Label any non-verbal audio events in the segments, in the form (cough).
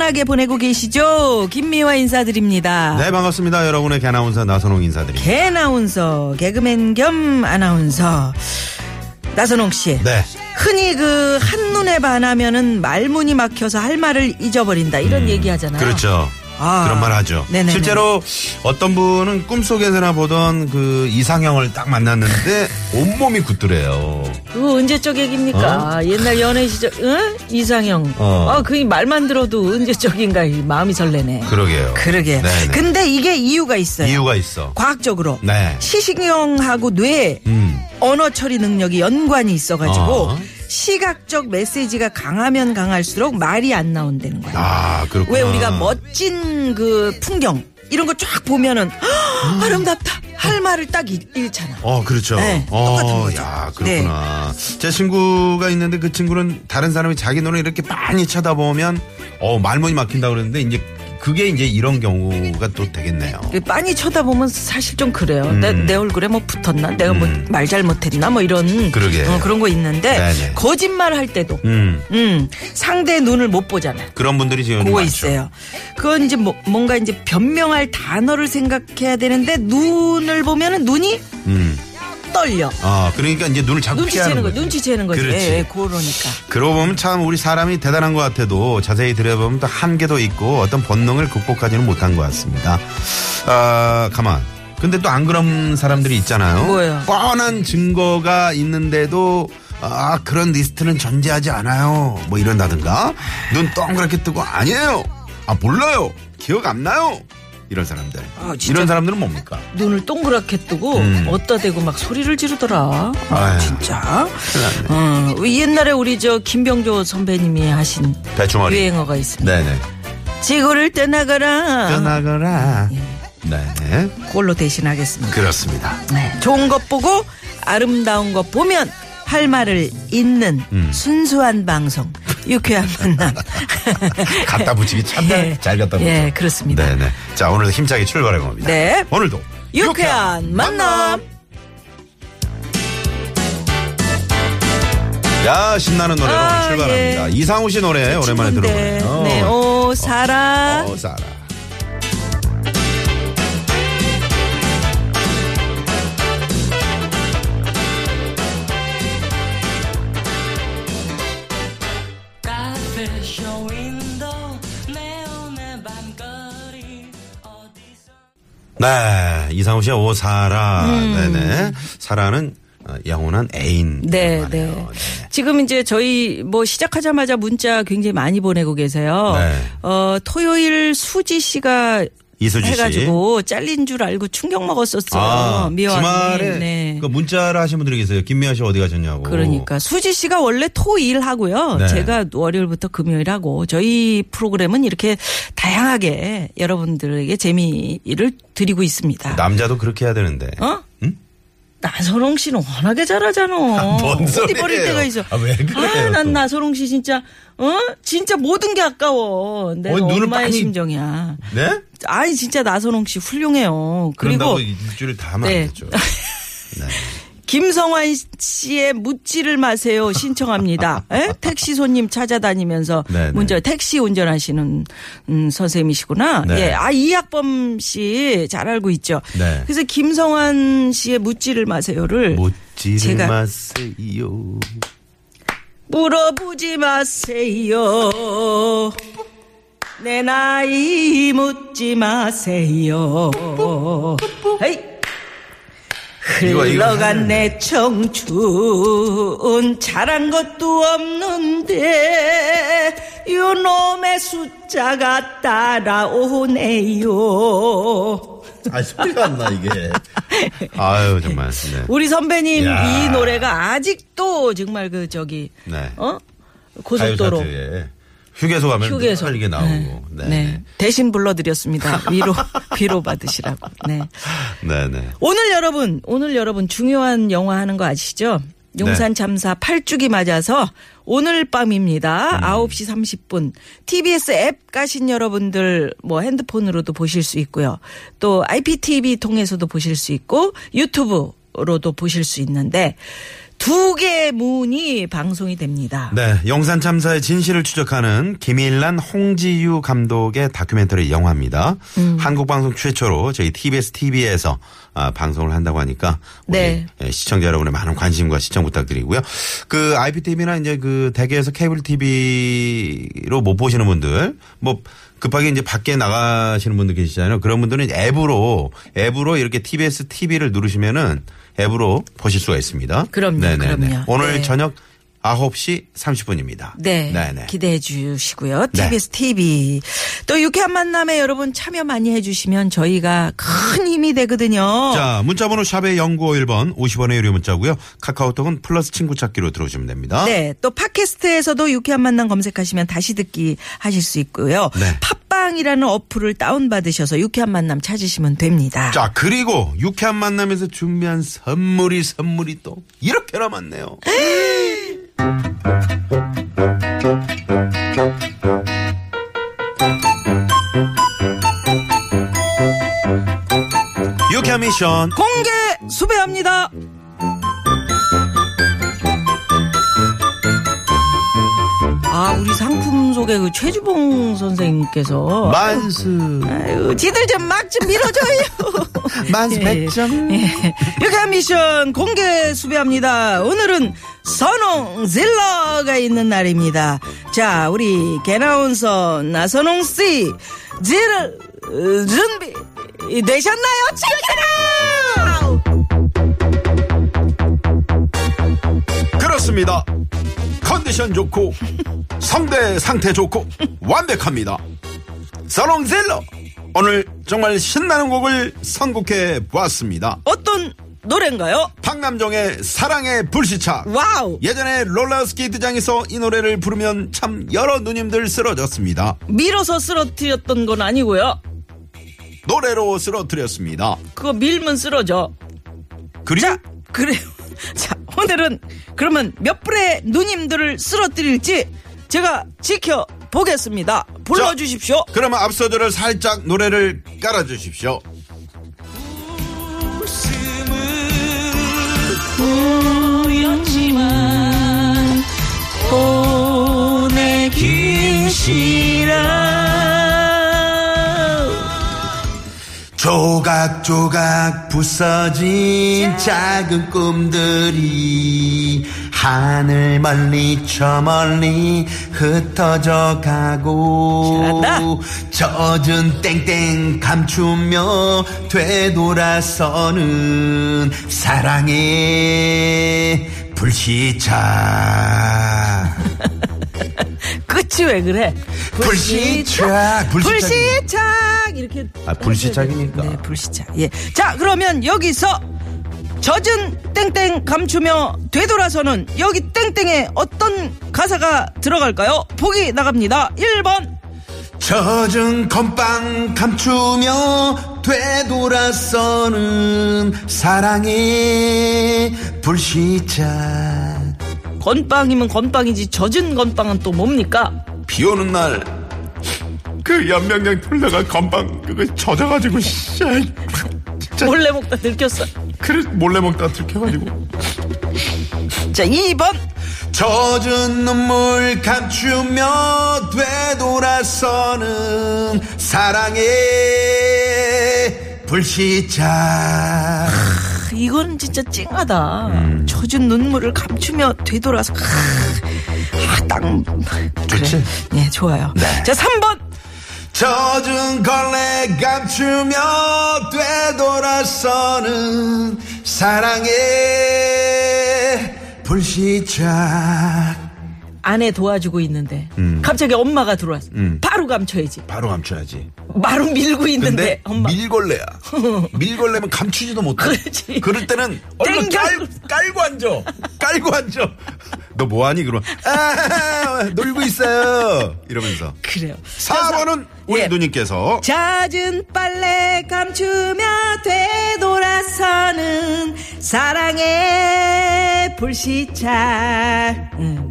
편하게 보내고 계시죠? 김미화 인사드립니다. 네 반갑습니다 여러분의 개나운서 나선홍 인사드립니다 개나운서 개그맨 겸 아나운서 나선홍 씨. 네 흔히 그 한눈에 반하면은 말문이 막혀서 할 말을 잊어버린다 이런 얘기 하잖아요. 그렇죠 아. 그런 말 하죠 네네네. 실제로 어떤 분은 꿈속에서나 보던 그 이상형을 딱 만났는데 (laughs) 온몸이 굳더래요 그 언제적 얘기입니까? 옛날 연애 시절, 응? 이상형. 어. 아, 그 말만 들어도 언제적인가 이 마음이 설레네. 그러게요 그러게. 네네. 근데 이게 이유가 있어요. 이유가 있어 과학적으로. 네 시식형하고 뇌 음. 언어 처리 능력이 연관이 있어가지고 어. 시각적 메시지가 강하면 강할수록 말이 안 나온다는 거예요. 아 그렇구나 왜 우리가 멋진 그 풍경 이런 거 쫙 보면은 "헉, 아름답다 할 말을 딱 잃, 잃잖아. 어, 그렇죠. 네, 어, 똑같은 거죠. 네. 야, 그렇구나. 제 친구가 있는데 그 친구는 다른 사람이 자기 눈을 이렇게 많이 쳐다보면, 어, 말문이 막힌다 그러는데, 이제 그게 이제 이런 경우가 또 되겠네요. 빤히 쳐다보면 사실 좀 그래요. 음. 내, 내 얼굴에 뭐 붙었나? 내가 뭐 말 잘못했나? 뭐 이런 그러게. 어, 그런 거 있는데 네네. 거짓말 할 때도 음, 음, 상대의 눈을 못 보잖아요. 그런 분들이 지금. 그거 많죠. 있어요. 그건 이제 뭐, 뭔가 이제 변명할 단어를 생각해야 되는데 눈을 보면은 눈이 음. 떨려. 아, 그러니까 이제 눈을 자꾸 피하는 눈치채는 거, 거죠. 눈치 채는 거지. 그렇지. 예, 예, 그러니까. 그러고 보면 참 우리 사람이 대단한 것 같아도 자세히 들여보면 또 한계도 있고 어떤 본능을 극복하지는 못한 것 같습니다. 아, 가만. 근데 또 안 그런 사람들이 있잖아요. 뭐예요? 뻔한 증거가 있는데도 아, 그런 리스트는 존재하지 않아요. 뭐 이런다든가. 눈 동그랗게 뜨고 아니에요. 아, 몰라요. 기억 안 나요. 이런 사람들. 아, 진짜. 이런 사람들은 뭡니까? 눈을 동그랗게 뜨고 음. 어디다 대고 막 소리를 지르더라. 아, 아유, 진짜. 어, 옛날에 우리 저 김병조 선배님이 하신 대충머리. 유행어가 있습니다. 네네. 지구를 떠나가라. 떠나거라. 네. 그걸로 대신하겠습니다. 그렇습니다. 네. 좋은 것 보고 아름다운 것 보면 할 말을 잇는 음. 순수한 방송. 유쾌한 만남. (laughs) 갖다 붙이기 참 예. 잘 갖다 붙여. 예, 그렇습니다. 네네. 자, 오늘도 힘차게 출발해 봅니다. 네. 오늘도 유쾌한 만남. 야, 신나는 노래로 아, 출발합니다. 예. 이상우 씨 노래 오랜만에. 들어보네요. 네. 오, 사라. 어, 사라. 네, 이상우 씨의 오 사라. 네네. 사라는 어, 영원한 애인. 음. 네, 말이에요. 네. 지금 이제 저희 뭐 시작하자마자 문자 굉장히 많이 보내고 계세요. 네. 어, 토요일 수지 씨가 이수지 씨. 해가지고 잘린 줄 알고 충격 먹었었어요. 아, 미화. 주말에 네. 그 문자를 하신 분들이 계세요. 김미아 씨 어디 가셨냐고. 그러니까 수지 씨가 원래 토일 하고요. 네. 제가 월요일부터 금요일 하고 저희 프로그램은 이렇게 다양하게 여러분들에게 재미를 드리고 있습니다. 남자도 그렇게 해야 되는데. 어? 응? 나선홍 씨는 워낙에 잘하잖아. 뭔 어디 소리예요? 버릴 때가 있어. 아, 왜 그래요, 아, 난 또? 나선홍 씨 진짜 어 진짜 모든 게 아까워. 내가 어, 눈을 엄마의 많이- 심정이야. 네? 아니 진짜 나선홍 씨 훌륭해요. 그리고 일주일에 다 하면 네. 안 되죠. 네. (laughs) 김성환 씨의 묻지를 마세요 신청합니다. 에? (laughs) 택시 손님 찾아다니면서 네네. 문자 택시 운전하시는 음, 선생님이시구나. 네. 예, 아 이학범 씨 잘 알고 있죠. 네. 그래서 김성환 씨의 묻지를 마세요를 묻지를 제가- 마세요. 물어보지 마세요. 내 나이 묻지 마세요. 헤이. 흘러간 내 청춘 잘한 것도 없는데 요놈의 숫자가 따라오네요. 아 소리가 안 나 이게. 아유 정말. 네. 우리 선배님 야. 이 노래가 아직도 정말 그 저기 네. 어 고속도로 가요차트에 휴게소 가면 휴게소 늘 이게 나오고. 네. 네. 네. 대신 불러드렸습니다. 위로 (laughs) 위로 받으시라고. 네. 네, 네. 오늘 여러분, 오늘 여러분 중요한 영화 하는 거 아시죠? 용산 참사 8주기 맞아서 오늘 밤입니다. 음. 9시 30분. TBS 앱 가신 여러분들 뭐 핸드폰으로도 보실 수 있고요. 또 IPTV 통해서도 보실 수 있고 유튜브 로도 보실 수 있는데 두 개의 문이 방송이 됩니다. 네, 용산 참사의 진실을 추적하는 김일란 홍지유 감독의 다큐멘터리 영화입니다. 음. 한국 방송 최초로 저희 TBS TV에서 아, 방송을 한다고 하니까 우리 네. 예, 시청자 여러분의 많은 관심과 시청 부탁드리고요. 그 IPTV나 이제 그 대개에서 케이블 TV로 못 보시는 분들 뭐 급하게 이제 밖에 나가시는 분들 계시잖아요. 그런 분들은 앱으로 앱으로 이렇게 TBS TV를 누르시면은 앱으로 보실 수가 있습니다. 그럼요, 네네네. 그럼요. 오늘 네. 저녁 9시 30분입니다. 네. 네네. 기대해 주시고요. 네. TBS TV. 또 유쾌한 만남에 여러분 참여 많이 해 주시면 저희가 큰 힘이 되거든요. 자, 문자번호 샵의 0951번 50원의 유료 문자고요. 카카오톡은 플러스 친구 찾기로 들어오시면 됩니다. 네. 또 팟캐스트에서도 유쾌한 만남 검색하시면 다시 듣기 하실 수 있고요. 네. 팟빵이라는 어플을 다운받으셔서 유쾌한 만남 찾으시면 됩니다. 자, 그리고 유쾌한 만남에서 준비한 선물이 선물이 또 이렇게 남았네요. (laughs) 유쾌한 미션 공개 수배합니다. 아, 우리 상품 소개 그 최주봉 선생님께서 만수 아유, 지들 좀 막 좀 밀어줘요. (laughs) 만수 예. 100점 예. 유쾌한 미션 공개 수배합니다. 오늘은 선홍 질러가 있는 날입니다. 자, 우리 개나운서 나선홍 씨, 어, 준비 되셨나요? 체크라! 그렇습니다. 컨디션 좋고 성대 상태 좋고 완벽합니다. 선홍 질러 오늘 정말 신나는 곡을 선곡해 보았습니다. 어떤 노래인가요? 박남정의 사랑의 불시착. Wow! 예전에 롤러스케이트장에서 이 노래를 부르면 참 여러 누님들 쓰러졌습니다. 밀어서 쓰러뜨렸던 건 아니고요. 노래로 쓰러뜨렸습니다. 그거 밀면 쓰러져. 그리고 자, 그래요. (laughs) 자, 오늘은 그러면 몇 분의 누님들을 쓰러뜨릴지 제가 지켜보겠습니다. 불러주십시오. 그러면 앞서들을 살짝 노래를 깔아주십시오. 보였지만 보내기 싫어 조각조각 부서진 작은 꿈들이 하늘 멀리 저 멀리 흩어져 가고 잘한다. 젖은 땡땡 감추며 되돌아서는 사랑의 불시착 (laughs) 끝이 왜 그래? 불시착 불시착 불시착 이렇게 아, 불시착이니까. 네, 불시착. 예. 자, 그러면 여기서 젖은 땡땡 감추며 되돌아서는 여기 땡땡에 어떤 가사가 들어갈까요? 보기 나갑니다. 1번. 젖은 건빵 감추며 되돌아서는 사랑의 불시착 건빵이면 건빵이지 젖은 건빵은 또 뭡니까? 비 오는 날 그 연명량 돌다가 건빵 그거 젖어가지고 씨 진짜 몰래 먹다 들켰어. 그래 몰래 먹다 들켜가지고 자, 2번. 젖은 눈물 감추며 되돌아서는 사랑의 불시착 이건 진짜 찡하다. 젖은 눈물을 감추며 되돌아서. 아, 딱. 좋지? 네, 좋아요. 네. 자, 3번. 젖은 걸레 감추며 되돌아서는 사랑의 불시착 아내 도와주고 있는데 음. 갑자기 엄마가 들어왔어. 음. 바로 감춰야지. 바로 감춰야지. 바로 밀고 있는데 엄마 밀걸레야. (laughs) 밀걸레면 감추지도 못해. 그렇지. 럴 때는 얼른. 깔, 깔고 앉아. 깔고 앉아. 너 뭐하니? 그러면 아, 놀고 있어요. 이러면서. 그래요. 4번은 우리 예. 누님께서 잦은 빨래 감추며 되돌아서는 사랑의 불시착. 음.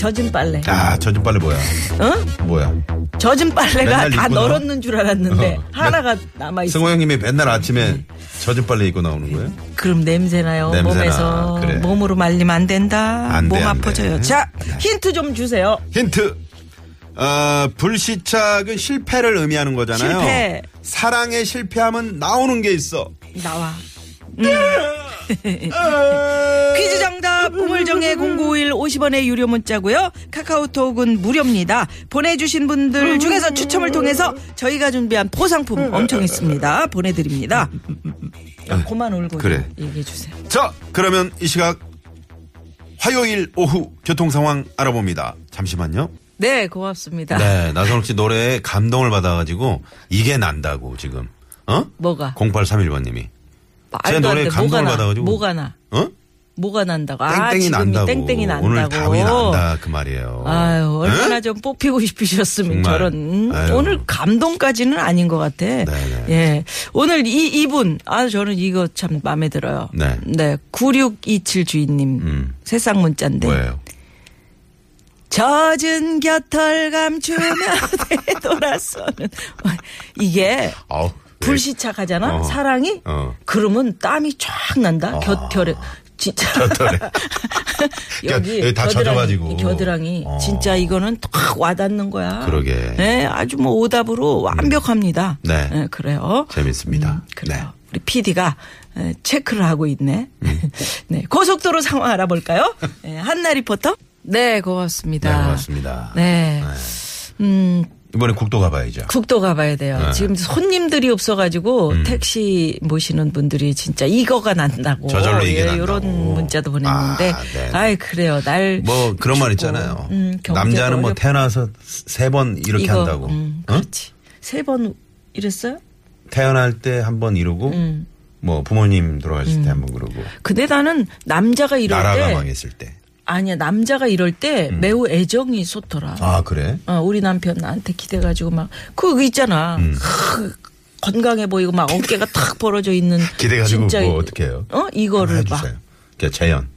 젖은 빨래. 아, 젖은 빨래 뭐야? 어? 뭐야? 젖은 빨래가 맨날 다 입고 나와? 널었는 줄 알았는데 어. 하나가 남아 있어. 승호 형님이 맨날 아침에 젖은 빨래 입고 나오는 거예요? 그럼 냄새나요. 냄새나. 몸에서 그래. 몸으로 말리면 안 된다. 안 돼, 몸안 아파져요. 돼. 자, 힌트 좀 주세요. 힌트. 어, 불시착은 실패를 의미하는 거잖아요. 실패. 사랑에 실패하면 나오는 게 있어. 나와. 음. 퀴즈 정답 우물정의 0951 50원의 유료 문자고요. 카카오톡은 무료입니다. 보내주신 분들 중에서 추첨을 통해서 저희가 준비한 포상품 엄청 있습니다. 보내드립니다. 야, 그만 울고 그래. 얘기해 주세요. 자, 그러면 이 시각 화요일 오후 교통 상황 알아봅니다. 잠시만요. 네, 고맙습니다. 네, 나선욱 씨 노래에 감동을 받아가지고 이게 난다고 지금. 어? 뭐가? 0831번님이. 제 말도 안 돼. 뭐가 나? 받아가지고. 뭐가 나? 어? 뭐가 난다고? 아, 땡땡이 지금이 난다고. 땡땡이 난다고. 오늘 답이 난다 그 말이에요. 아유, 얼마나 좀 뽑히고 싶으셨으면 정말. 저런. 음, 아유. 오늘 감동까지는 아닌 것 같아. 네네. 예. 오늘 이, 이분, 아, 저는 이거 참 마음에 들어요. 네. 네. 9627 주인님. 음. 세상 문자인데. 뭐예요? 젖은 곁털 감추며 (laughs) 되돌아서는. 이게 아우. 네. 불시착하잖아. 어. 사랑이. 어. 그러면 땀이 쫙 난다. 곁털에. 진짜. 곁털에. (laughs) 여기 여기 다 겨드랑이, 젖어가지고. 이 겨드랑이 어. 진짜 이거는 탁 와닿는 거야. 그러게. 네, 아주 뭐 오답으로 완벽합니다. 네. 그래요. 재밌습니다. 음, 그래요. 네. 우리 PD가 체크를 하고 있네. 음. (laughs) 네, 고속도로 상황 알아볼까요? 네, 한나 리포터. 네, 고맙습니다. 네, 고맙습니다. 네. 음, 이번에 국도 가봐야죠. 국도 가봐야 돼요. 네. 음. 지금 손님들이 없어가지고 택시 모시는 분들이 진짜 이거가 난다고. 저절로 이게 난다고. 이런 문자도 보냈는데. 아, 네. 아, 이 그래요. 날. 뭐 그런 말 있잖아요. 음, 남자는 뭐. 태어나서 세 번 이렇게 이거, 한다고. 음, 어? 그렇지. 세번 이랬어요? 태어날 때 한 번 이러고 음. 뭐 부모님 돌아가실 때 한 번 그러고 근데 나는 남자가 이럴 나라가 때 망했을 때. 아니야 남자가 이럴 때 매우 애정이 솟더라. 아 그래? 어, 우리 남편 나한테 기대가지고 막 그거 있잖아. 음. 크, 건강해 보이고 막 어깨가 탁 벌어져 있는. (laughs) 기대가지고 진짜 뭐 어떻게 해요? 어 이거를 막 해주세요. 그 재현. (laughs)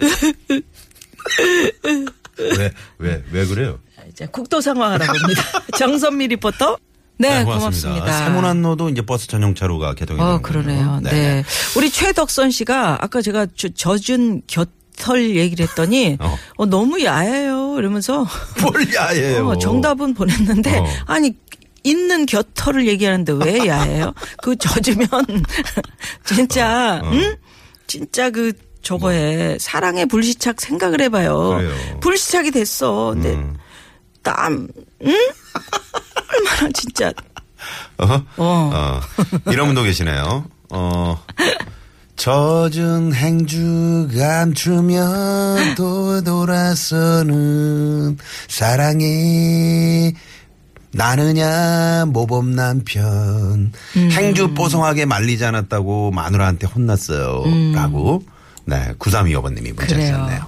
왜 왜 왜 그래요? 이제 국도 상황 알아봅니다. 정선미 리포터. 네, 고맙습니다. 고맙습니다. 새문안로도 이제 버스 전용차로가 개통이 어, 되는 그러네요. 거예요. 네. 우리 최덕선 씨가 아까 제가 저, 젖은 곁 털 얘기를 했더니 (laughs) 어. 어. 너무 야해요. 이러면서 뭘 야해요? (laughs) 어, 정답은 보냈는데 어. 아니 있는 곁털을 얘기하는데 왜 야해요? 그 젖으면 (laughs) 진짜 어. 응? 진짜 그 저거에 사랑의 불시착 생각을 해봐요. 그래요. 불시착이 됐어. 근데 음. 땀, 응? 얼마나 진짜 어? 어. 어. 이런 분도 계시네요. 어. 젖은 행주 감추며 또 돌아서는 사랑에 나느냐 모범 남편. 음. 행주 뽀송하게 말리지 않았다고 마누라한테 혼났어요. 라고. 네 9325번님이 문자 음. 주셨네요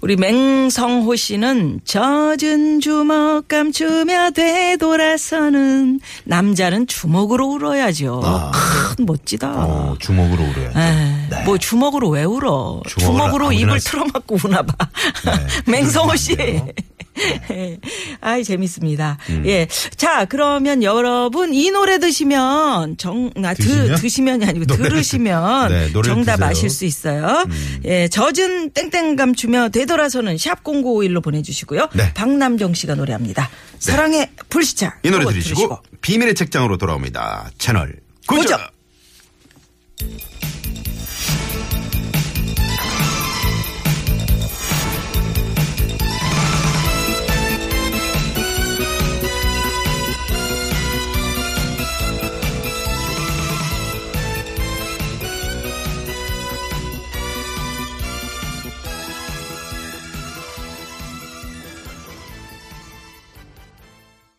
우리 맹성호 씨는 젖은 주먹 감추며 되돌아서는 남자는 주먹으로 울어야죠. 큰 멋지다. 어, 주먹으로 울어야죠 네. 뭐 주먹으로 왜 울어? 주먹을 주먹으로 아무나 입을 쓰- 틀어막고 우나 봐. 네. (laughs) 맹성호 씨. 그러면 (laughs) 아이 재밌습니다. 음. 예. 자, 그러면 여러분 이 노래 드시면 정 아, 드시면? 드, 드시면이 아니고 노래를 들으시면 드- 네, 정답 드세요. 음. 아실 수 있어요. 예. 젖은 땡땡 감추며 되돌아서는 샵 0951로 보내 주시고요. 네. 박남정 씨가 노래합니다. 사랑의 불시착. 이 노래 들으시고 들으시고. 비밀의 책장으로 돌아옵니다 채널 고정. 고정.